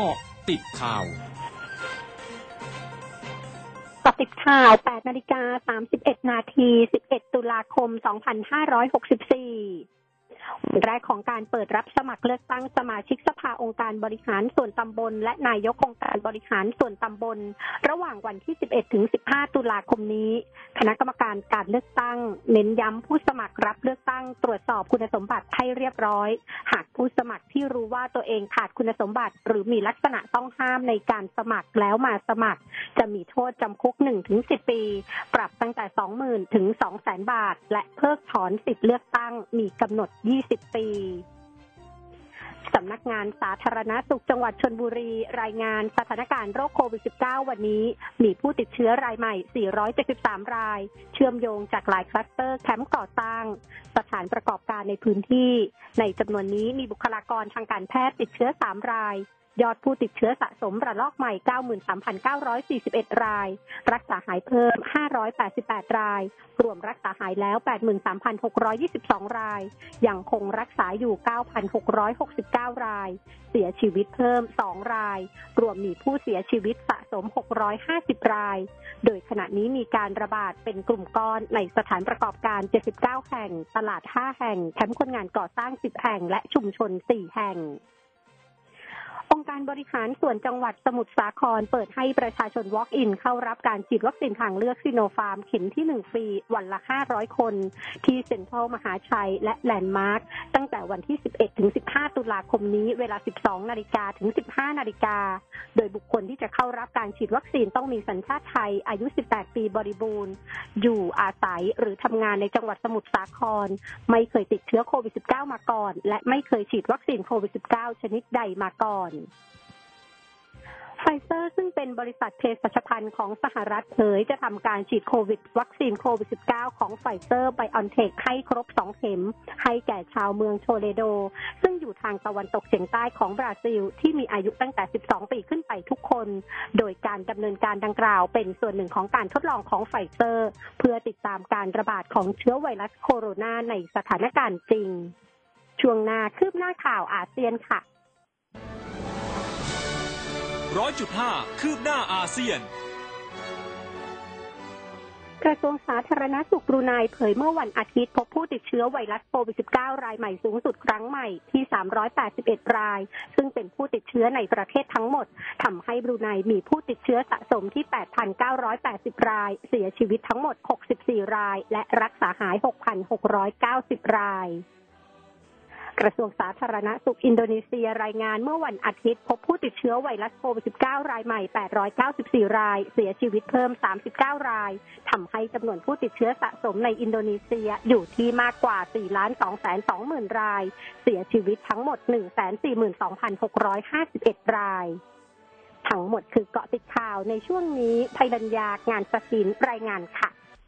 กาะติดข่าวกาะติดข่าว 8 นาฬิกา 31 นาที 11 ตุลาคม 2564 วันแรกของการเปิดรับสมัครเลือกตั้งสมาชิกสภาองค์การบริหารส่วนตำบล และนายกองค์การบริหารส่วนตำบล ระหว่างวันที่ 11 ถึง 15 ตุลาคมนี้ คณะกรรมการการเลือกตั้ง เน้นย้ำผู้สมัครรับเลือกตั้ง ตรวจสอบคุณสมบัติให้เรียบร้อย หากผู้สมัครที่รู้ว่าตัวเองขาดคุณสมบัติ หรือมีลักษณะต้องห้ามในการสมัครแล้วมาสมัคร จะมีโทษจำคุก 1-10 ปี ปรับตั้งแต่ 20,000 ถึง 200,000 บาท และเพิกถอนสิทธิ์เลือกตั้งมีกำหนด20ปีสำนักงานสาธารณสุขจังหวัดชลบุรี รายงานสถานการณ์โรคโควิด -19 วันนี้ มีผู้ติดเชื้อรายใหม่ 473 ราย เชื่อมโยงจากหลายคลัสเตอร์แคมป์ก่อสร้าง สถานประกอบการในพื้นที่ ในจำนวนนี้มีบุคลากรทางการแพทย์ติดเชื้อ 3 ราย ยอดผู้ติดเชื้อสะสมระลอกใหม่ 93,941 ราย รักษาหายเพิ่ม 588 ราย รวมรักษาหายแล้ว 83,622 ราย ยังคงรักษาอยู่ 9,669 ราย เสียชีวิตเพิ่ม 2 ราย รวมมีผู้เสียชีวิตสะสม 650 ราย โดยขณะนี้มีการระบาดเป็นกลุ่มก้อนในสถานประกอบการ 79 แห่ง ตลาด 5 แห่ง แคมป์คนงานก่อสร้าง 10 แห่ง และชุมชน 4 แห่ง องค์การบริหารส่วนจังหวัดสมุทรสาคร เปิดให้ประชาชน Walk-in เข้ารับการฉีดวัคซีนทางเลือกซิโนฟาร์มเข็มที่ 1 ฟรี วันละ 500 คน ที่เซ็นทรัลมหาชัยและแลนด์มาร์คตั้งแต่วันที่ 11 ถึง 15 ตุลาคมนี้เวลา 12 นาฬิกาถึง 15 นาฬิกา โดยบุคคลที่จะเข้ารับการฉีดวัคซีนต้องมีสัญชาติไทย อายุ 18 ปีบริบูรณ์ อยู่อาศัยหรือทำงานในจังหวัดสมุทรสาคร ไม่เคยติดเชื้อโควิด -19 มาก่อน และไม่เคยฉีดวัคซีนโควิด -19 ชนิดใดมาก่อนไฟเซอร์ซึ่งเป็นบริษัทเภสัชภัณฑ์ของสหรัฐเผยจะทำการฉีดโควิด วัคซีนโควิด -19 ของไฟเซอร์ไบออนเทคให้ครบ 2 เข็ม ให้แก่ชาวเมืองโชเลโด ซึ่งอยู่ทางตะวันตกเฉียงใต้ของบราซิล ที่มีอายุตั้งแต่ 12 ปีขึ้นไปทุกคน โดยการดำเนินการดังกล่าวเป็นส่วนหนึ่งของการทดลองของไฟเซอร์ เพื่อติดตามการระบาดของเชื้อไวรัสโคโรนาในสถานการณ์จริง ช่วงหน้าคืบหน้าข่าวอาเซียนค่ะ ร้อยจุดห้าคืบหน้าอาเซียน กระทรวงสาธารณสุขบรูไนเผยเมื่อวันอาทิตย์พบผู้ติดเชื้อไวรัสโควิด -19 รายใหม่สูงสุดครั้งใหม่ที่ 381 ราย ซึ่งเป็นผู้ติดเชื้อในประเทศทั้งหมด ทำให้บรูไนมีผู้ติดเชื้อสะสมที่ 8,980 ราย เสียชีวิตทั้งหมด 64 ราย และรักษาหาย 6,690 ราย กระทรวงสาธารณสุขอินโดนีเซียรายงานเมื่อวันอาทิตย์ พบผู้ติดเชื้อไวรัสโควิด -19 รายใหม่ 894 ราย เสียชีวิตเพิ่ม 39 รายทำให้จำนวนผู้ติดเชื้อสะสมในอินโดนีเซียอยู่ที่มากกว่า4 2 2 0 0 0 0ราย เสียชีวิตทั้งหมด142,651รายทั้งหมดคือเกาะติดข่าวในช่วงนี้ไทยรัญญางานสกินรายงานค่ะ